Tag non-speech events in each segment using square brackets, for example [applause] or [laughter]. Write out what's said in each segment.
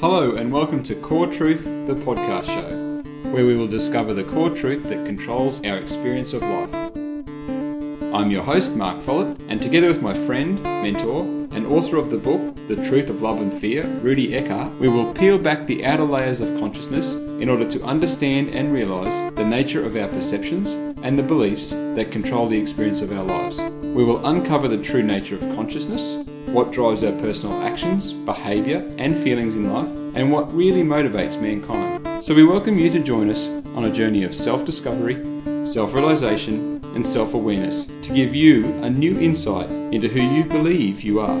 Hello, and welcome to Core Truth, the podcast show, where we will discover the core truth that controls our experience of life. I'm your host, Mark Follett, and together with my friend, mentor, and author of the book, The Truth of Love and Fear, Rudy Eckart, we will peel back the outer layers of consciousness in order to understand and realize the nature of our perceptions and the beliefs that control the experience of our lives. We will uncover the true nature of consciousness, what drives our personal actions, behaviour, and feelings in life, and what really motivates mankind. So we welcome you to join us on a journey of self discovery, self realization, and self awareness to give you a new insight into who you believe you are.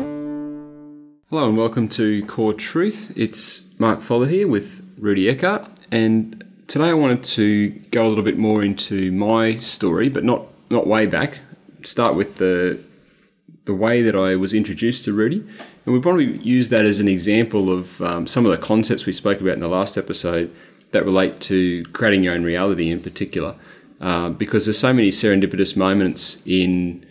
Hello, and welcome to Core Truth. It's Mark Follett here with Rudy Eckart, and today I wanted to go a little bit more into my story, but not, not way back. Start with the the way that I was introduced to Rudy. And we probably use that as an example of um, some of the concepts we spoke about in the last episode that relate to creating your own reality in particular. Uh, because there's so many serendipitous moments in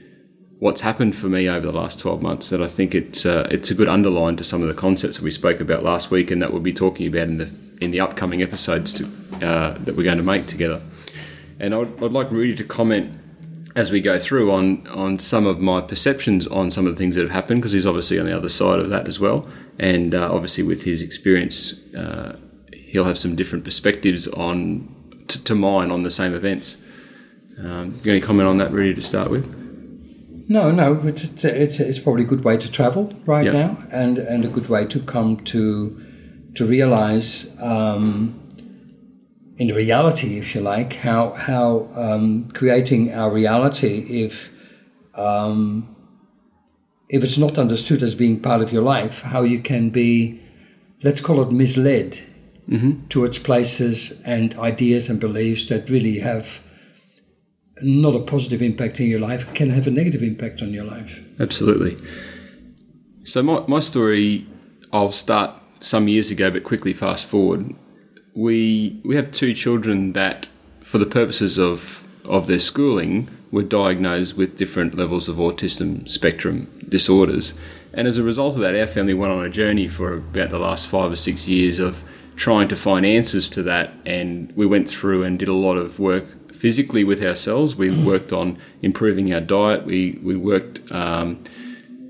what's happened for me over the last 12 months that I think it's uh, it's a good underline to some of the concepts that we spoke about last week and that we'll be talking about in the in the upcoming episodes to, uh, that we're going to make together. And I'd, I'd like Rudy to comment as we go through on on some of my perceptions on some of the things that have happened because he's obviously on the other side of that as well, and uh, obviously with his experience, uh, he'll have some different perspectives on t- to mine on the same events. Um, you any comment on that, Rudi, to start with? No, no, it's, it's, it's, probably a good way to travel right yep. now, and and a good way to come to to realize. Um, in reality, if you like, how how um, creating our reality, if um, if it's not understood as being part of your life, how you can be, let's call it misled mm-hmm. towards places and ideas and beliefs that really have not a positive impact in your life, can have a negative impact on your life. Absolutely. So my, my story, I'll start some years ago, but quickly fast forward we we have two children that, for the purposes of of their schooling, were diagnosed with different levels of autism spectrum disorders. And as a result of that, our family went on a journey for about the last five or six years of trying to find answers to that. And we went through and did a lot of work physically with ourselves. We worked on improving our diet. We we worked. Um,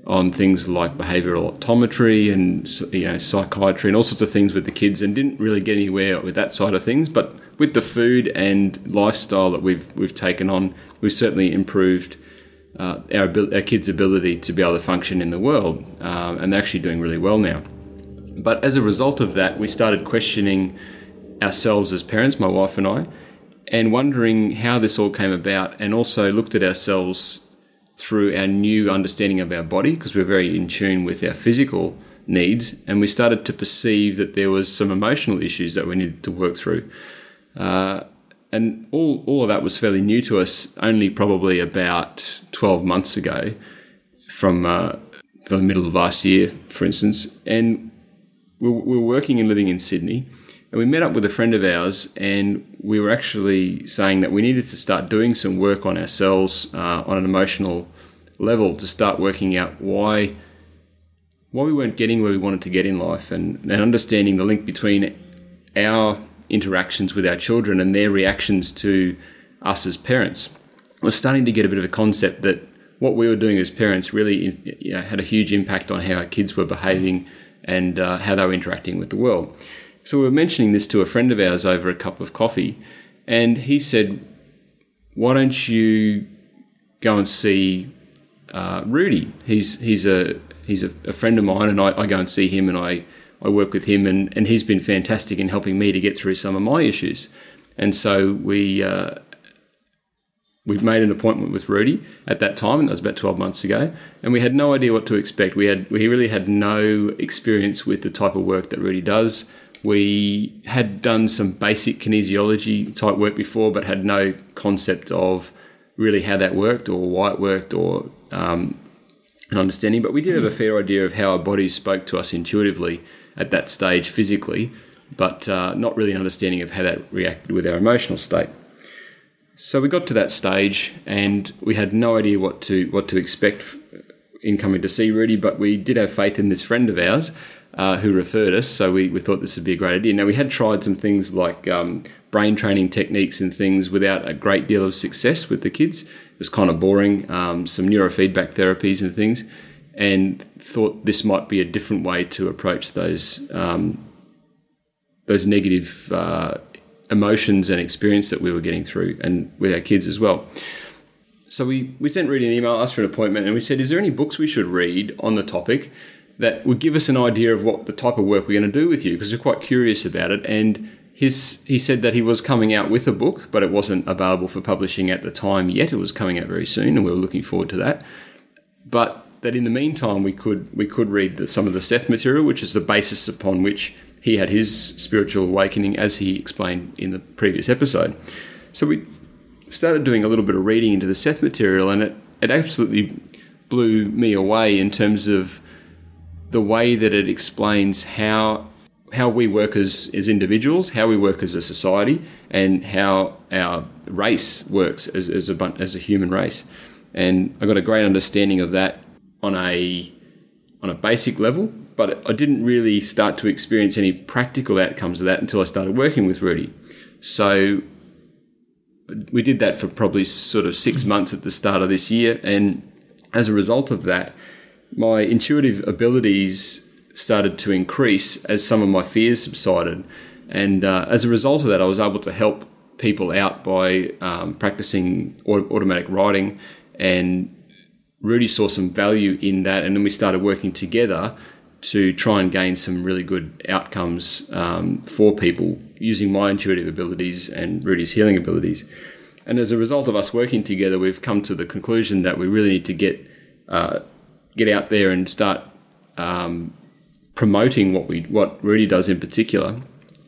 on things like behavioural optometry and you know psychiatry and all sorts of things with the kids, and didn't really get anywhere with that side of things. But with the food and lifestyle that we've we've taken on, we've certainly improved uh, our our kids' ability to be able to function in the world, uh, and they're actually doing really well now. But as a result of that, we started questioning ourselves as parents, my wife and I, and wondering how this all came about, and also looked at ourselves through our new understanding of our body because we're very in tune with our physical needs and we started to perceive that there was some emotional issues that we needed to work through. Uh, and all, all of that was fairly new to us only probably about 12 months ago from, uh, from the middle of last year for instance. And we were working and living in sydney and we met up with a friend of ours, and we were actually saying that we needed to start doing some work on ourselves uh, on an emotional level to start working out why why we weren't getting where we wanted to get in life, and, and understanding the link between our interactions with our children and their reactions to us as parents. We're starting to get a bit of a concept that what we were doing as parents really you know, had a huge impact on how our kids were behaving and uh, how they were interacting with the world. So we were mentioning this to a friend of ours over a cup of coffee, and he said, "Why don't you go and see uh, Rudi? He's he's a he's a, a friend of mine, and I, I, go and see him, and I I work with him, and and he's been fantastic in helping me to get through some of my issues. And so we." Uh, we made an appointment with Rudi at that time, and that was about 12 months ago, and we had no idea what to expect. We had we really had no experience with the type of work that Rudi does. We had done some basic kinesiology type work before, but had no concept of really how that worked or why it worked or um, an understanding. But we did have a fair idea of how our bodies spoke to us intuitively at that stage physically, but uh, not really an understanding of how that reacted with our emotional state. So we got to that stage, and we had no idea what to what to expect in coming to see Rudy, but we did have faith in this friend of ours uh, who referred us. So we, we thought this would be a great idea. Now, we had tried some things like um, brain training techniques and things without a great deal of success with the kids. It was kind of boring, um, some neurofeedback therapies and things, and thought this might be a different way to approach those, um, those negative uh, emotions and experience that we were getting through and with our kids as well. So we, we sent Rudy an email, asked for an appointment, and we said, Is there any books we should read on the topic that would give us an idea of what the type of work we're going to do with you? Because we're quite curious about it. And his, he said that he was coming out with a book, but it wasn't available for publishing at the time yet. It was coming out very soon, and we were looking forward to that. But that in the meantime, we could we could read the, some of the Seth material, which is the basis upon which he had his spiritual awakening, as he explained in the previous episode. So we started doing a little bit of reading into the Seth material, and it, it absolutely blew me away in terms of the way that it explains how how we work as, as individuals, how we work as a society, and how our race works as, as, a, as a human race. And I got a great understanding of that on a on a basic level, but I didn't really start to experience any practical outcomes of that until I started working with Rudy. So we did that for probably sort of six months at the start of this year, and as a result of that, my intuitive abilities started to increase as some of my fears subsided. And uh, as a result of that, I was able to help people out by um, practicing automatic writing. And Rudy saw some value in that. And then we started working together to try and gain some really good outcomes um, for people using my intuitive abilities and Rudy's healing abilities. And as a result of us working together, we've come to the conclusion that we really need to get uh, get out there and start um, promoting what we what Rudy does in particular.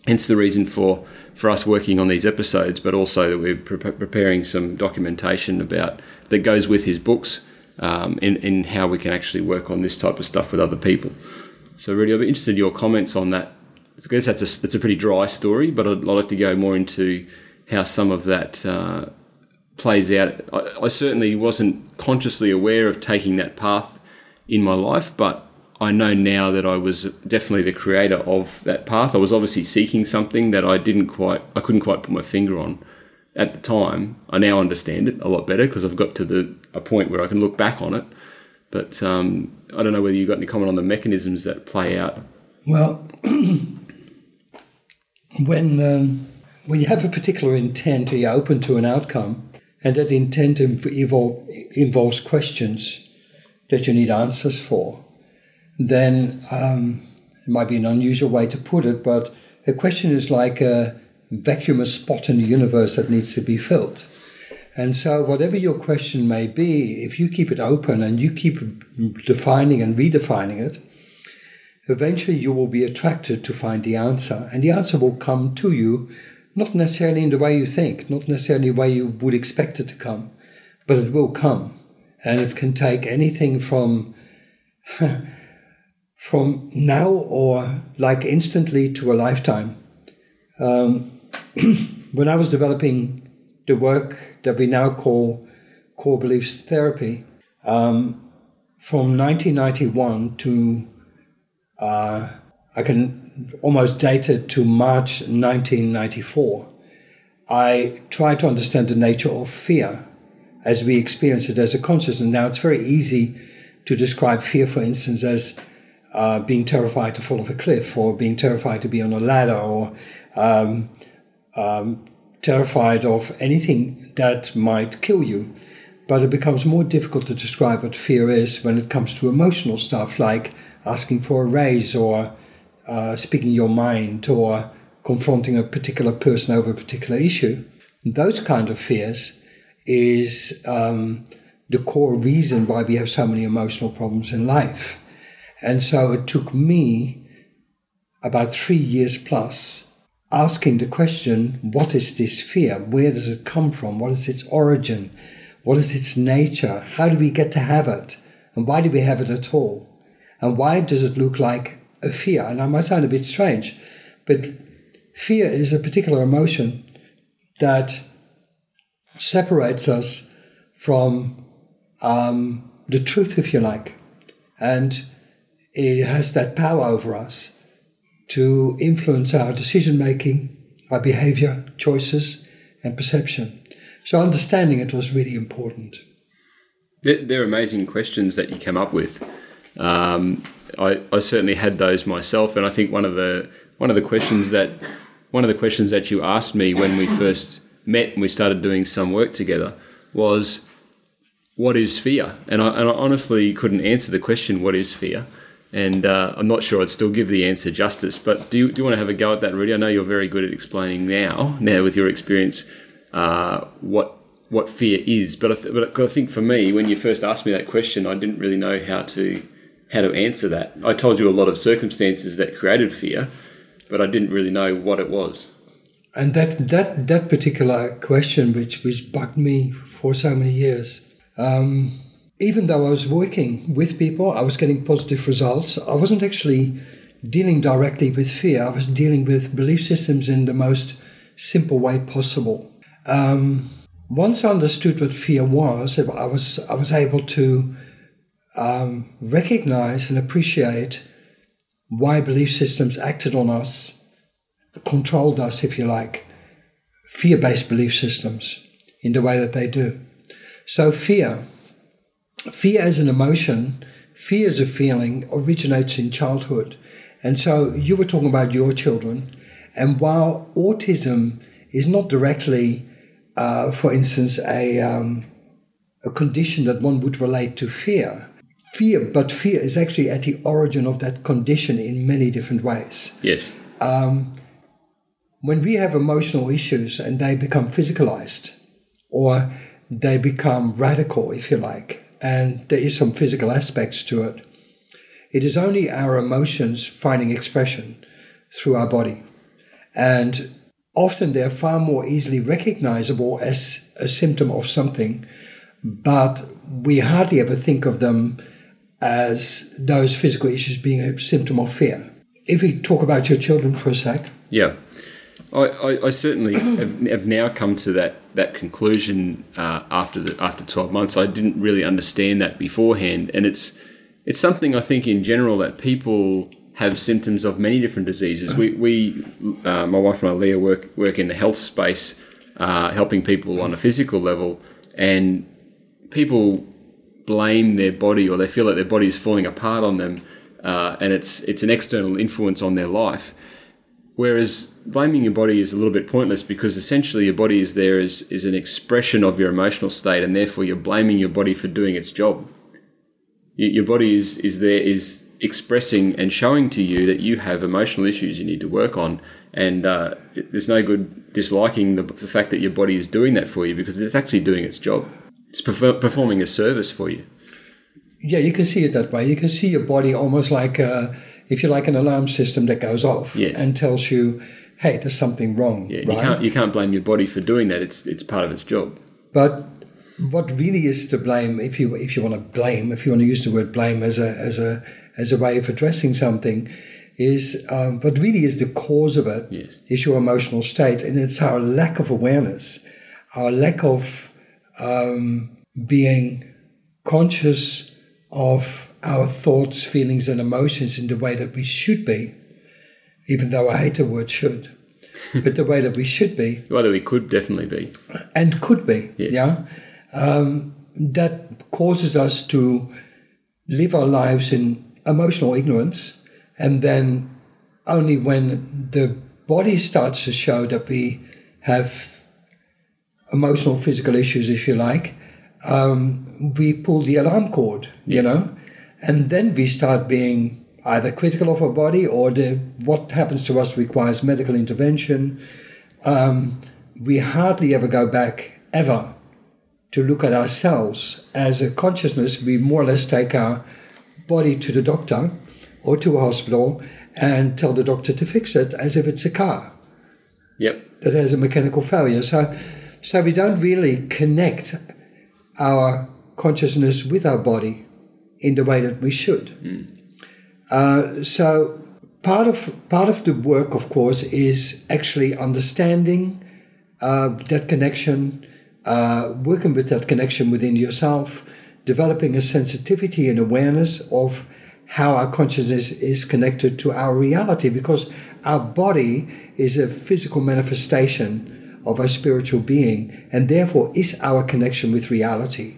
Hence the reason for for us working on these episodes, but also that we're pre- preparing some documentation about that goes with his books um, in in how we can actually work on this type of stuff with other people. So, Rudy, I'd be interested in your comments on that. I guess that's a that's a pretty dry story, but I'd, I'd like to go more into how some of that uh, plays out. I, I certainly wasn't consciously aware of taking that path in my life, but I know now that I was definitely the creator of that path. I was obviously seeking something that I didn't quite, I couldn't quite put my finger on at the time. I now understand it a lot better because I've got to the a point where I can look back on it. But um, I don't know whether you've got any comment on the mechanisms that play out. Well, [clears throat] when um, when you have a particular intent, you're open to an outcome, and that intent involve, involves questions that you need answers for, then um, it might be an unusual way to put it, but a question is like a vacuum a spot in the universe that needs to be filled. And so, whatever your question may be, if you keep it open and you keep defining and redefining it, eventually you will be attracted to find the answer. And the answer will come to you, not necessarily in the way you think, not necessarily the way you would expect it to come, but it will come and it can take anything from [laughs] from now or like instantly to a lifetime. Um, [clears throat] when I was developing the work that we now call core beliefs therapy, um, from 1991 to uh, I can almost date it to March 1994. I tried to understand the nature of fear as we experience it as a consciousness. Now, it's very easy to describe fear, for instance, as uh, being terrified to fall off a cliff, or being terrified to be on a ladder, or um, um, terrified of anything that might kill you. But it becomes more difficult to describe what fear is when it comes to emotional stuff like asking for a raise, or uh, speaking your mind, or confronting a particular person over a particular issue. Those kind of fears is um, the core reason why we have so many emotional problems in life. And so it took me about three years plus asking the question what is this fear? Where does it come from? What is its origin? What is its nature? How do we get to have it? And why do we have it at all? And why does it look like a fear? And I might sound a bit strange, but fear is a particular emotion that separates us from um, the truth, if you like. And it has that power over us to influence our decision making, our behavior, choices, and perception. So understanding it was really important. They're, amazing questions that you came up with. Um, I, I certainly had those myself, and I think one of the one of the questions that one of the questions that you asked me when we first met and we started doing some work together was, "What is fear?" And I, and I honestly couldn't answer the question, "What is fear?" And uh, I'm not sure I'd still give the answer justice. But do you, do you want to have a go at that, Rudy? I know you're very good at explaining now, now with your experience, uh, what what fear is. But I, th- but I think for me, when you first asked me that question, I didn't really know how to how to answer that. I told you a lot of circumstances that created fear, but I didn't really know what it was. And that that that particular question, which which bugged me for so many years, um, even though I was working with people, I was getting positive results. I wasn't actually dealing directly with fear. I was dealing with belief systems in the most simple way possible. Um, once I understood what fear was, I was I was able to um, recognize and appreciate why belief systems acted on us, controlled us, if you like, fear based belief systems in the way that they do. So, fear, fear as an emotion, fear as a feeling originates in childhood. And so, you were talking about your children, and while autism is not directly, uh, for instance, a, um, a condition that one would relate to fear, fear, but fear is actually at the origin of that condition in many different ways. Yes. Um, when we have emotional issues and they become physicalized or they become radical, if you like, and there is some physical aspects to it, it is only our emotions finding expression through our body. And often they're far more easily recognizable as a symptom of something, but we hardly ever think of them as those physical issues being a symptom of fear. If we talk about your children for a sec. Yeah. I, I, I certainly [coughs] have, have, now come to that that conclusion uh, after the after twelve months. I didn't really understand that beforehand, and it's it's something I think in general that people have symptoms of many different diseases. We, we uh, my wife and I, Leah, work work in the health space, uh, helping people on a physical level, and people blame their body or they feel that their body is falling apart on them, uh, and it's it's an external influence on their life. Whereas blaming your body is a little bit pointless because essentially your body is there as is an expression of your emotional state, and therefore you're blaming your body for doing its job. Your body is is there is expressing and showing to you that you have emotional issues you need to work on, and uh, there's no good disliking the, the fact that your body is doing that for you because it's actually doing its job. It's performing a service for you. Yeah, you can see it that way. You can see your body almost like, a, if you like, an alarm system that goes off yes. and tells you, "Hey, there's something wrong." Yeah, right? you can't you can't blame your body for doing that. It's it's part of its job. But what really is to blame, if you if you want to blame, if you want to use the word blame as a as a as a way of addressing something, is um, what really is the cause of it yes. is your emotional state, and it's our lack of awareness, our lack of um, being conscious of our thoughts, feelings, and emotions in the way that we should be, even though I hate the word should, [laughs] but the way that we should be. Way that we could definitely be. And could be, yes. yeah. Um, that causes us to live our lives in emotional ignorance, and then only when the body starts to show that we have emotional, physical issues, if you like, um, we pull the alarm cord, yes. you know, and then we start being either critical of our body or the, what happens to us requires medical intervention. Um, we hardly ever go back, ever, to look at ourselves as a consciousness. We more or less take our body to the doctor or to a hospital and tell the doctor to fix it as if it's a car. Yep. That has a mechanical failure. So so we don't really connect our consciousness with our body in the way that we should. Mm. Uh, so part of part of the work, of course, is actually understanding uh, that connection, uh, working with that connection within yourself, developing a sensitivity and awareness of how our consciousness is connected to our reality because our body is a physical manifestation of our spiritual being and therefore is our connection with reality.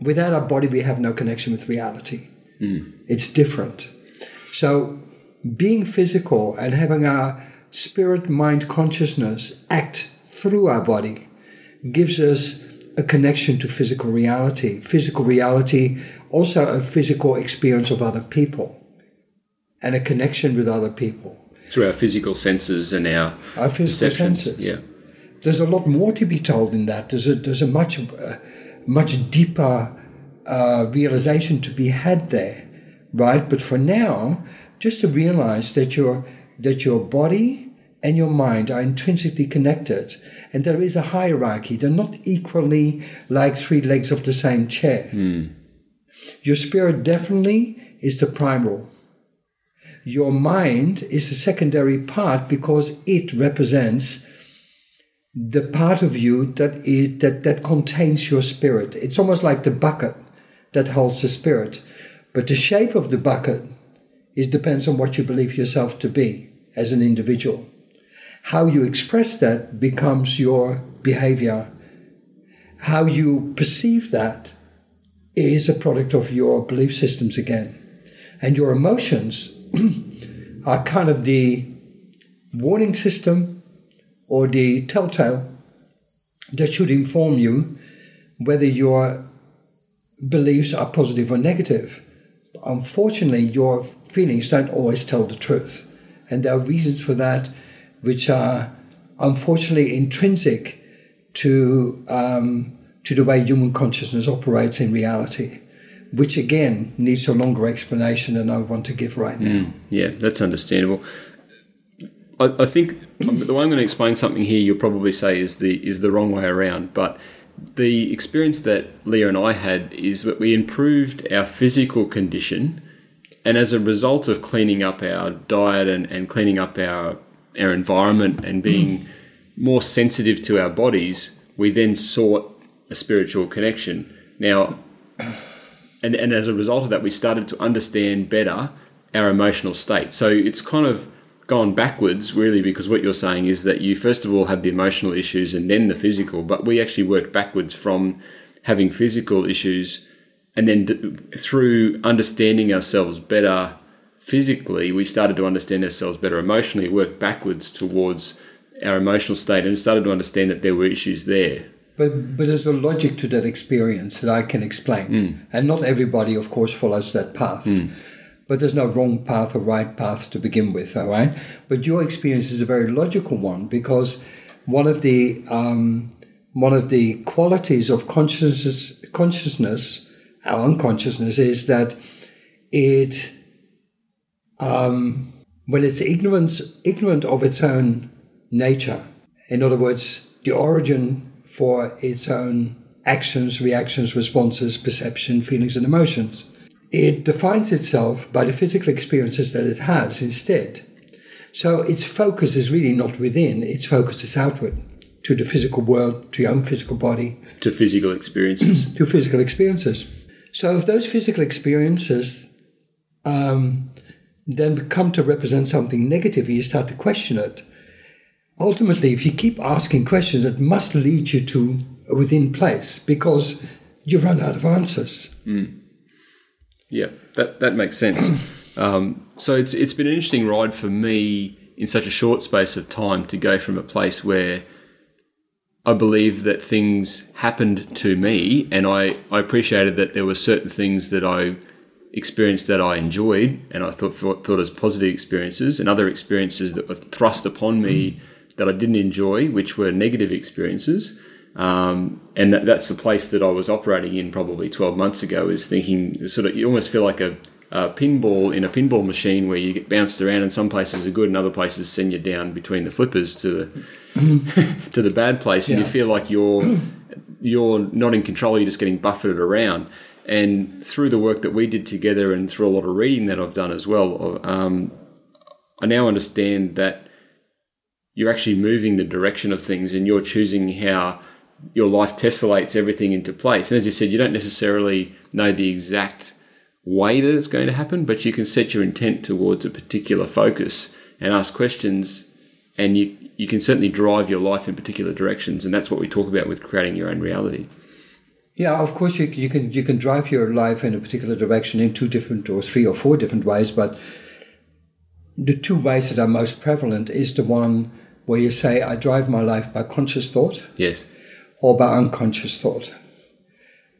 Without our body, we have no connection with reality. Mm. It's different. So, being physical and having our spirit mind consciousness act through our body gives us a connection to physical reality. Physical reality, also a physical experience of other people and a connection with other people. Through our physical senses and our, our physical perceptions. senses. Yeah. There's a lot more to be told in that. There's a, there's a much, uh, much deeper uh, realization to be had there, right? But for now, just to realize that your, that your body and your mind are intrinsically connected and there is a hierarchy. They're not equally like three legs of the same chair. Mm. Your spirit definitely is the primal. Your mind is a secondary part because it represents the part of you that is that, that contains your spirit. It's almost like the bucket that holds the spirit. But the shape of the bucket is depends on what you believe yourself to be as an individual. How you express that becomes your behavior. How you perceive that is a product of your belief systems again. And your emotions [clears throat] are kind of the warning system or the telltale that should inform you whether your beliefs are positive or negative. Unfortunately, your feelings don't always tell the truth. And there are reasons for that which are unfortunately intrinsic to, um, to the way human consciousness operates in reality, which again needs a longer explanation than I want to give right now. Mm, yeah, that's understandable. I, I think um, the way I'm going to explain something here, you'll probably say is the is the wrong way around, but the experience that Leah and I had is that we improved our physical condition, and as a result of cleaning up our diet and, and cleaning up our our environment and being hmm. more sensitive to our bodies, we then sought a spiritual connection. Now, and, and as a result of that, we started to understand better our emotional state. So it's kind of gone backwards, really, because what you're saying is that you first of all had the emotional issues and then the physical, but we actually worked backwards from having physical issues and then d- through understanding ourselves better physically, we started to understand ourselves better emotionally, worked backwards towards our emotional state and started to understand that there were issues there. But, but there's a logic to that experience that I can explain. Mm. And not everybody, of course, follows that path. Mm. But there's no wrong path or right path to begin with, all right? But your experience is a very logical one because one of the um, one of the qualities of consciousness, consciousness, our unconsciousness, is that it, um, when it's ignorance, ignorant of its own nature, in other words, the origin for its own actions, reactions, responses, perception, feelings, and emotions. It defines itself by the physical experiences that it has instead. So its focus is really not within, its focus is outward to the physical world, to your own physical body, to physical experiences. [clears throat] to physical experiences. So if those physical experiences um, then come to represent something negative, you start to question it. Ultimately, if you keep asking questions, it must lead you to a within place because you run out of answers. Mm. Yeah, that that makes sense. [clears throat] Um, so it's it's been an interesting ride for me in such a short space of time to go from a place where I believe that things happened to me, and I, I appreciated that there were certain things that I experienced that I enjoyed, and I thought thought, thought as positive experiences, and other experiences that were thrust upon me mm. that I didn't enjoy, which were negative experiences. Um, and that, that's the place that I was operating in probably 12 months ago. Is thinking sort of you almost feel like a, a pinball in a pinball machine where you get bounced around, and some places are good, and other places send you down between the flippers to the [laughs] to the bad place, and Yeah. you feel like you're you're not in control. You're just getting buffeted around. And through the work that we did together, and through a lot of reading that I've done as well, um, I now understand that you're actually moving the direction of things, and you're choosing how your life tessellates everything into place. And as you said, you don't necessarily know the exact way that it's going to happen, but you can set your intent towards a particular focus and ask questions, and you you can certainly drive your life in particular directions, and that's what we talk about with creating your own reality. Yeah, of course you, you can you can drive your life in a particular direction in two different or three or four different ways, but the two ways that are most prevalent is the one where you say I drive my life by conscious thought, yes, or by unconscious thought.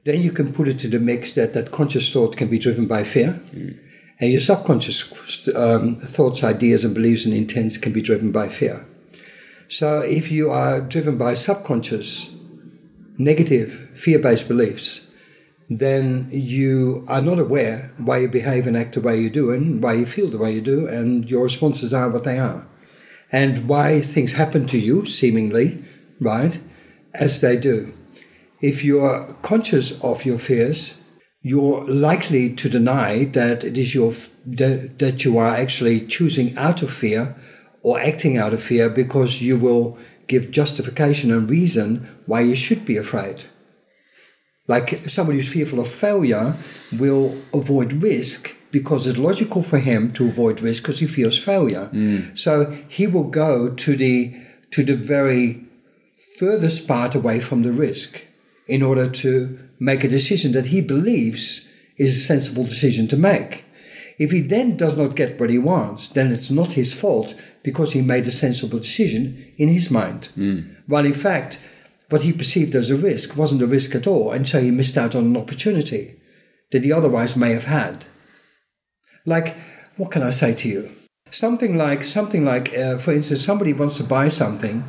Then you can put it to the mix that that conscious thought can be driven by fear, mm. and your subconscious um, thoughts, ideas, and beliefs and intents can be driven by fear. So if you are driven by subconscious, negative, fear based beliefs, then you are not aware why you behave and act the way you do and why you feel the way you do, and your responses are what they are. And why things happen to you, seemingly, right, as they do. If you're conscious of your fears, you're likely to deny that it is your that, that you are actually choosing out of fear or acting out of fear because you will give justification and reason why you should be afraid. Like somebody who's fearful of failure will avoid risk because it's logical for him to avoid risk because he fears failure. Mm. So he will go to the to the very furthest part away from the risk in order to make a decision that he believes is a sensible decision to make. If he then does not get what he wants, then it's not his fault because he made a sensible decision in his mind. Mm. While in fact, what he perceived as a risk wasn't a risk at all, and so he missed out on an opportunity that he otherwise may have had. Like, what can I say to you? Something like, something like, uh, for instance, somebody wants to buy something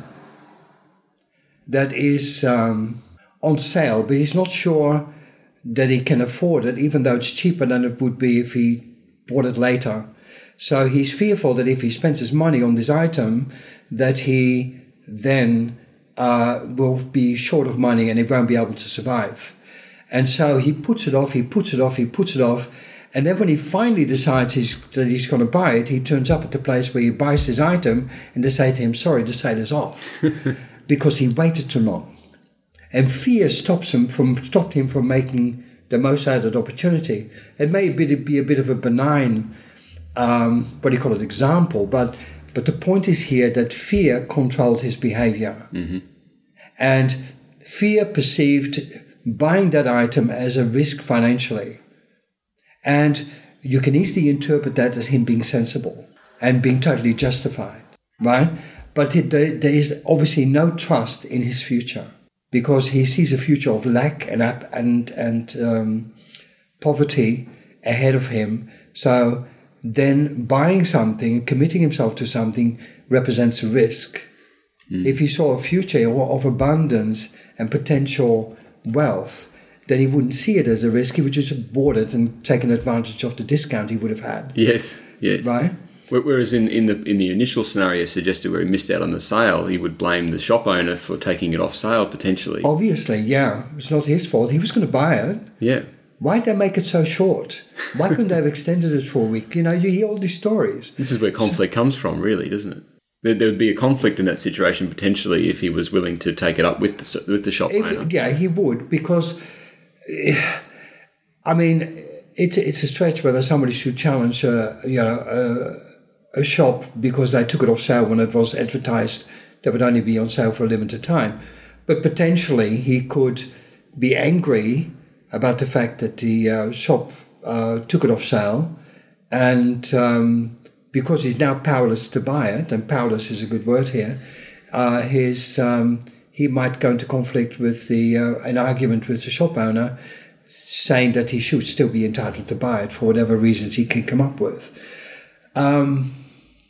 that is um, on sale, but he's not sure that he can afford it, even though it's cheaper than it would be if he bought it later. So he's fearful that if he spends his money on this item, that he then uh, will be short of money and he won't be able to survive. And so he puts it off, he puts it off, he puts it off. And then when he finally decides he's, that he's going to buy it, he turns up at the place where he buys his item and they say to him, sorry, the sale is off. [laughs] because he waited too long. And fear stops him from, stopped him from making the most out of the opportunity. It may be a bit of a benign um, what do you call it, example. But but the point is here that fear controlled his behavior, mm-hmm. and fear perceived buying that item as a risk financially, and you can easily interpret that as him being sensible and being totally justified, right? But it, there, there is obviously no trust in his future because he sees a future of lack and and and um, poverty ahead of him. So then buying something, committing himself to something represents a risk. Mm. If he saw a future of abundance and potential wealth, then he wouldn't see it as a risk. He would just have bought it and taken advantage of the discount he would have had. Yes, yes. Right? Whereas in, in the in the initial scenario suggested where he missed out on the sale, he would blame the shop owner for taking it off sale potentially. Obviously, yeah. It's not his fault. He was going to buy it. Yeah. Why'd they make it so short? Why couldn't they have extended it for a week? You know, you hear all these stories. This is where conflict so, comes from, really, doesn't it? There, there, would be a conflict in that situation potentially if he was willing to take it up with the with the shop if, owner. Yeah, he would because, I mean, it's it's a stretch whether somebody should challenge a you know uh, a, shop because they took it off sale when it was advertised that would only be on sale for a limited time, but potentially he could be angry about the fact that the uh, shop uh, took it off sale, and um, because he's now powerless to buy it, and powerless is a good word here, uh, his um, he might go into conflict with the uh, an argument with the shop owner, saying that he should still be entitled to buy it for whatever reasons he can come up with. Um,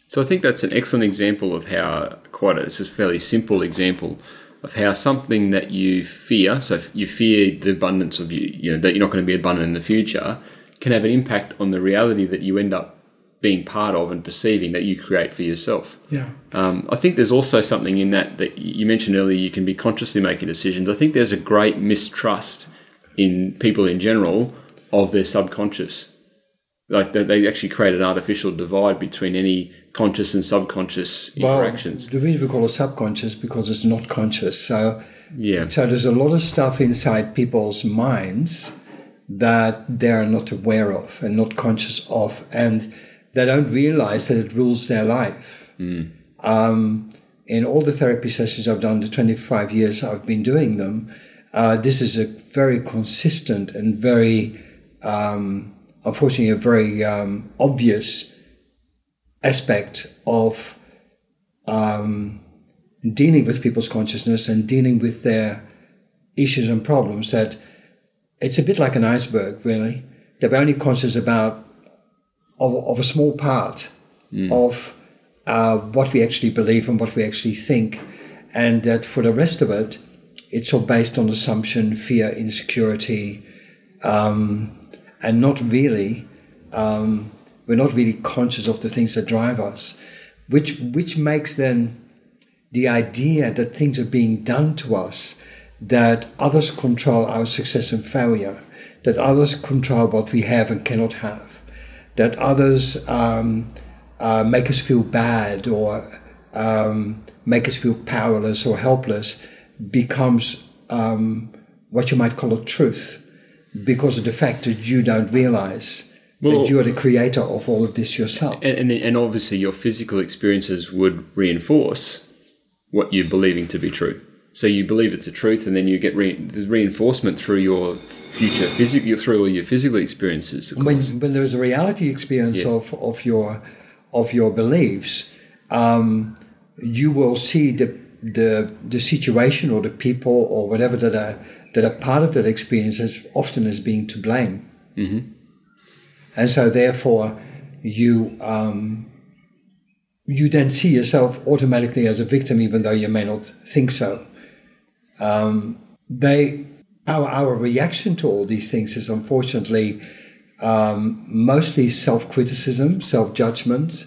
so I think that's an excellent example of how quite a, it's a fairly simple example of how something that you fear, so you fear the abundance of you, you know, that you're not going to be abundant in the future, can have an impact on the reality that you end up being part of and perceiving that you create for yourself. Yeah. Um, I think there's also something in that that you mentioned earlier. You can be consciously making decisions. I think there's a great mistrust in people in general of their subconscious like they actually create an artificial divide between any conscious and subconscious interactions. Well, the reason we call it subconscious because it's not conscious. So yeah. So there's a lot of stuff inside people's minds that they are not aware of and not conscious of, and they don't realize that it rules their life. Mm. Um, in all the therapy sessions I've done, the 25 years I've been doing them, uh, this is a very consistent and very, um, unfortunately, a very um, obvious aspect of um, dealing with people's consciousness and dealing with their issues and problems that it's a bit like an iceberg, really. They're only conscious about of, of a small part Mm. of uh, what we actually believe and what we actually think, and that for the rest of it, it's all based on assumption, fear, insecurity, um, and not really. Um, we're not really conscious of the things that drive us, which which makes then the idea that things are being done to us, that others control our success and failure, that others control what we have and cannot have, that others um, uh, make us feel bad or um, make us feel powerless or helpless, becomes um, what you might call a truth because of the fact that you don't realize Well- that you are the creator of all of this yourself. And, and, and obviously, your physical experiences would reinforce what you're believing to be true. So you believe it's a truth, and then you get re- reinforcement through your future physical, through all your physical experiences. When, when there's a reality experience Yes. of, of your of your beliefs, um, you will see the, the the situation or the people or whatever that are that are part of that experience as often as being to blame, Mhm. and so therefore you um, you then see yourself automatically as a victim, even though you may not think so. Um, they our our reaction to all these things is unfortunately um, mostly self criticism, self judgment,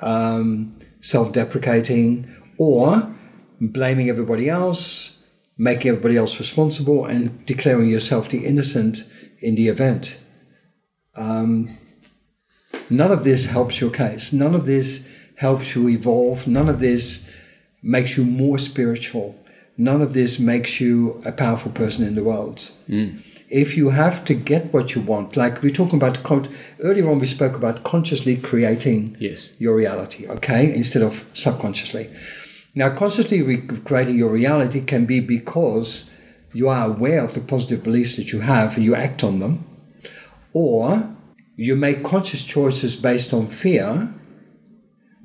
um, self deprecating, or blaming everybody else, making everybody else responsible, and declaring yourself the innocent in the event. Um, none of this helps your case. None of this helps you evolve. None of this makes you more spiritual. None of this makes you a powerful person in the world Mm. if you have to get what you want, like we're talking about con- earlier on, we spoke about consciously creating Yes. your reality, okay, instead of subconsciously. Now, consciously re- creating your reality can be because you are aware of the positive beliefs that you have and you act on them, or you make conscious choices based on fear,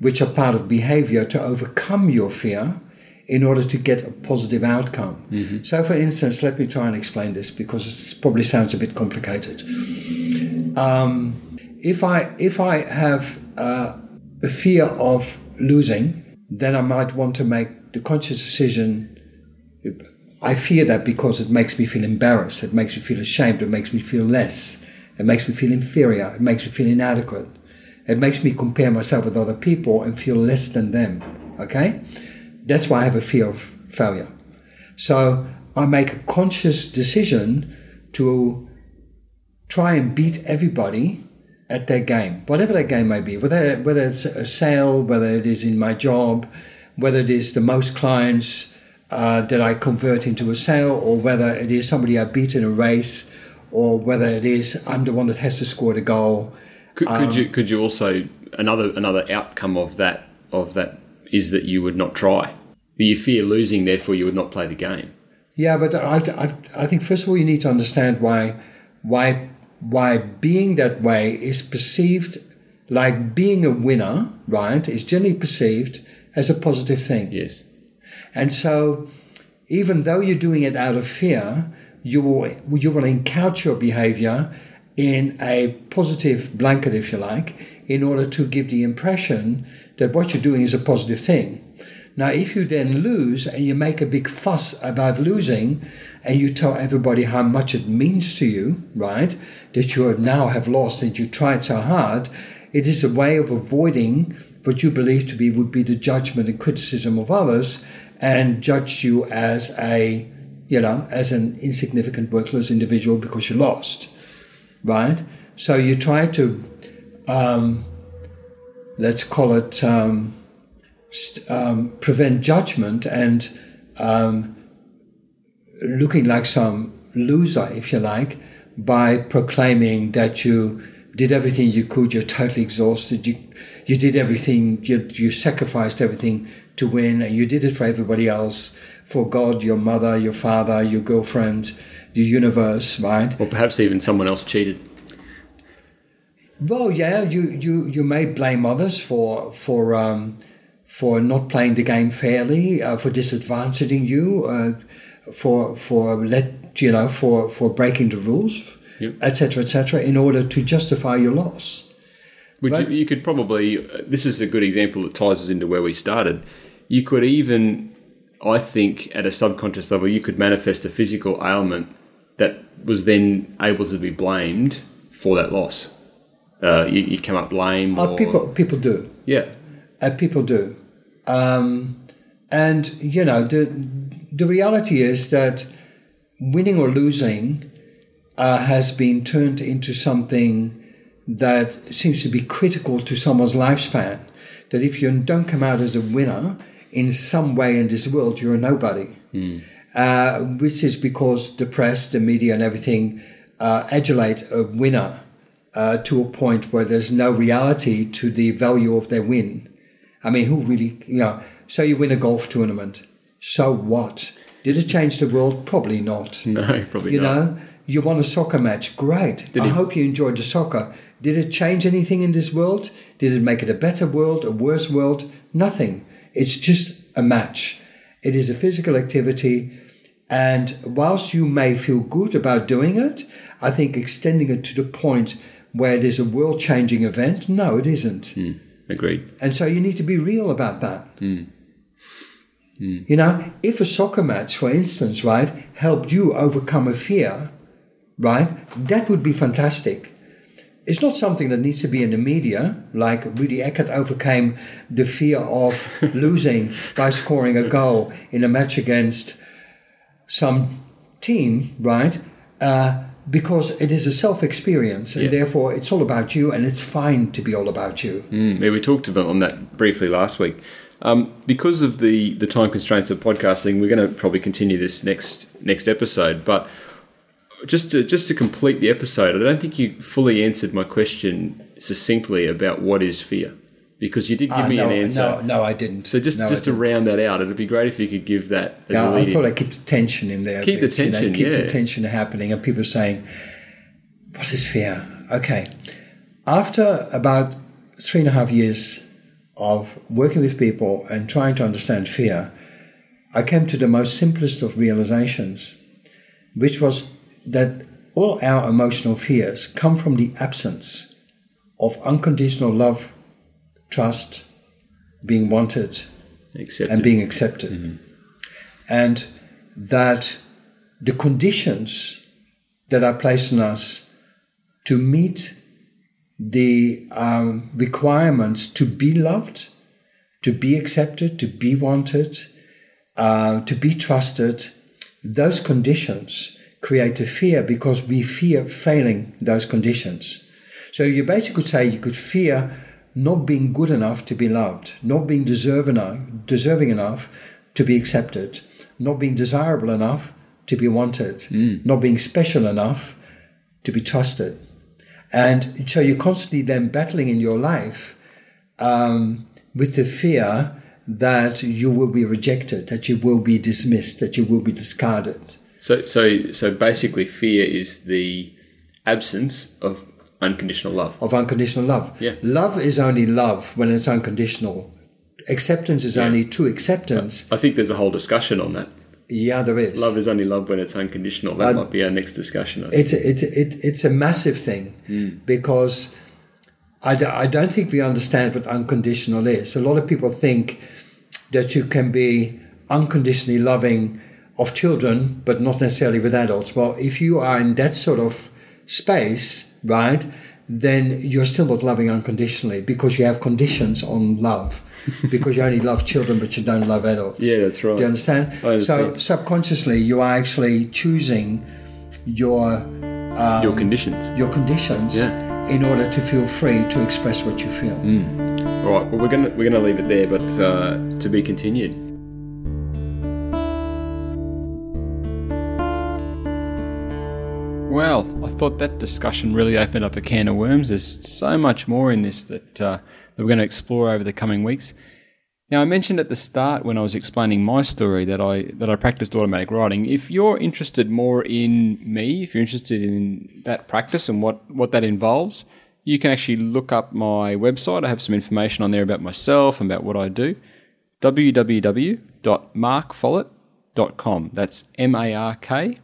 which are part of behavior to overcome your fear in order to get a positive outcome. So, for instance, let me try and explain this because it probably sounds a bit complicated. Um, if I if I have uh, a fear of losing, then I might want to make the conscious decision. I fear that because it makes me feel embarrassed. It makes me feel ashamed. It makes me feel less. It makes me feel inferior. It makes me feel inadequate. It makes me compare myself with other people and feel less than them. Okay? That's why I have a fear of failure. So I make a conscious decision to try and beat everybody at their game, whatever their game may be, whether whether it's a sale, whether it is in my job, whether it is the most clients uh, that I convert into a sale, or whether it is somebody I beat in a race, or whether it is I'm the one that has to score the goal. Could, Um, could you could you also another another outcome of that of that is that you would not try. You fear losing, therefore you would not play the game. Yeah, but I, I, I think first of all you need to understand why why why being that way is perceived like being a winner, right? Is generally perceived as a positive thing. Yes. And so, even though you're doing it out of fear, you will you will encouch your behavior in a positive blanket, if you like, in order to give the impression that what you're doing is a positive thing. Now, if you then lose and you make a big fuss about losing, and you tell everybody how much it means to you, right, that you now have lost and you tried so hard, it is a way of avoiding what you believe to be would be the judgment and criticism of others, and judge you as a, you know, as an insignificant, worthless individual because you lost, right? So you try to, um, let's call it, um, um, prevent judgment and um, looking like some loser, if you like, by proclaiming that you did everything you could, you're totally exhausted, you, you did everything, you, you sacrificed everything to win, and you did it for everybody else, for God, your mother, your father, your girlfriend, the universe, right? Or perhaps even someone else cheated. Well, yeah, you, you, you may blame others for for um, for not playing the game fairly, uh, for disadvantaging you, uh, for for let you know for for breaking the rules, etc. Yep. etc. in order to justify your loss. Which But- you, could probably. This is a good example that ties us into where we started. You could even, I think, at a subconscious level, you could manifest a physical ailment that was then able to be blamed for that loss. Uh, you, you come up lame. Uh, or, people people do. Yeah. Uh, people do. Um, and, you know, the, the reality is that winning or losing uh, has been turned into something that seems to be critical to someone's lifespan. That if you don't come out as a winner in some way in this world, you're a nobody. Uh, which is because the press, the media, and everything uh, adulate a winner uh, to a point where there's no reality to the value of their win. I mean, who really, you know, so you win a golf tournament. So what? Did it change the world? Probably not. [laughs] No, probably You not. know, you won a soccer match. Great. I it- hope you enjoyed the soccer. Did it change anything in this world? Did it make it a better world, a worse world? Nothing. It's just a match. It is a physical activity. And whilst you may feel good about doing it, I think extending it to the point where it is a world changing event, no, it isn't. Mm, agreed. And so you need to be real about that. You know, if a soccer match, for instance, right, helped you overcome a fear, right, that would be fantastic. It's not something that needs to be in the media, like Rudy Eckert overcame the fear of [laughs] losing by scoring a goal in a match against some team, right? Uh, because it is a self experience, and Yeah. therefore it's all about you, and it's fine to be all about you. Mm, yeah, we talked about on that briefly last week. Um, because of the, the time constraints of podcasting, we're going to probably continue this next next episode. But just to just to complete the episode, I don't think you fully answered my question succinctly about what is fear, because you did give Ah, me no, an answer. No, no, I didn't. So just No, just to round that out, it'd be great if you could give that as Yeah, a I thought I'd keep the tension in there. Keep the bit, you know, tension, keep the tension happening, and people saying, "What is fear?" Okay, after about three and a half years of working with people and trying to understand fear, I came to the most simplest of realizations, which was that all our emotional fears come from the absence of unconditional love, trust, being wanted, Accepted. and being accepted. And that the conditions that are placed on us to meet the um, requirements to be loved, to be accepted, to be wanted, uh, to be trusted, those conditions create a fear because we fear failing those conditions. So you basically could say you could fear not being good enough to be loved, not being deserve enough, deserving enough to be accepted, not being desirable enough to be wanted, not being special enough to be trusted. And so you're constantly then battling in your life um, with the fear that you will be rejected, that you will be dismissed, that you will be discarded. So, so, so basically, fear is the absence of unconditional love. of unconditional love. Yeah. Love is only love when it's unconditional. Acceptance is Yeah. only true acceptance. I think there's a whole discussion on that. Yeah, there is. Love is only love when it's unconditional. That Uh, might be our next discussion. It's a, it's a, it, it's a massive thing because I, d- I don't think we understand what unconditional is. A lot of people think that you can be unconditionally loving of children, but not necessarily with adults. Well, if you are in that sort of space, right, then you're still not loving unconditionally because you have conditions on love. [laughs] because you only love children, but you don't love adults. Yeah, that's right. Do you understand? I understand. So subconsciously, you are actually choosing your Your conditions. your conditions Yeah. in order to feel free to express what you feel. All right. Well, we're gonna we're gonna leave it there, but uh, to be continued. Well, I thought that discussion really opened up a can of worms. There's so much more in this that, uh, that we're going to explore over the coming weeks. Now, I mentioned at the start when I was explaining my story that I that I practiced automatic writing. If you're interested more in me, if you're interested in that practice and what, what that involves, you can actually look up my website. I have some information on there about myself and about what I do. www.markfollett.com. That's M A R K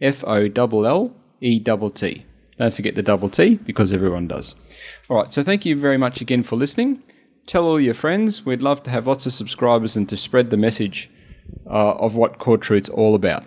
F O L L E T T. Don't forget the double T because everyone does. All right, so thank you very much again for listening. Tell all your friends. We'd love to have lots of subscribers and to spread the message uh, of what Chord Truth's all about.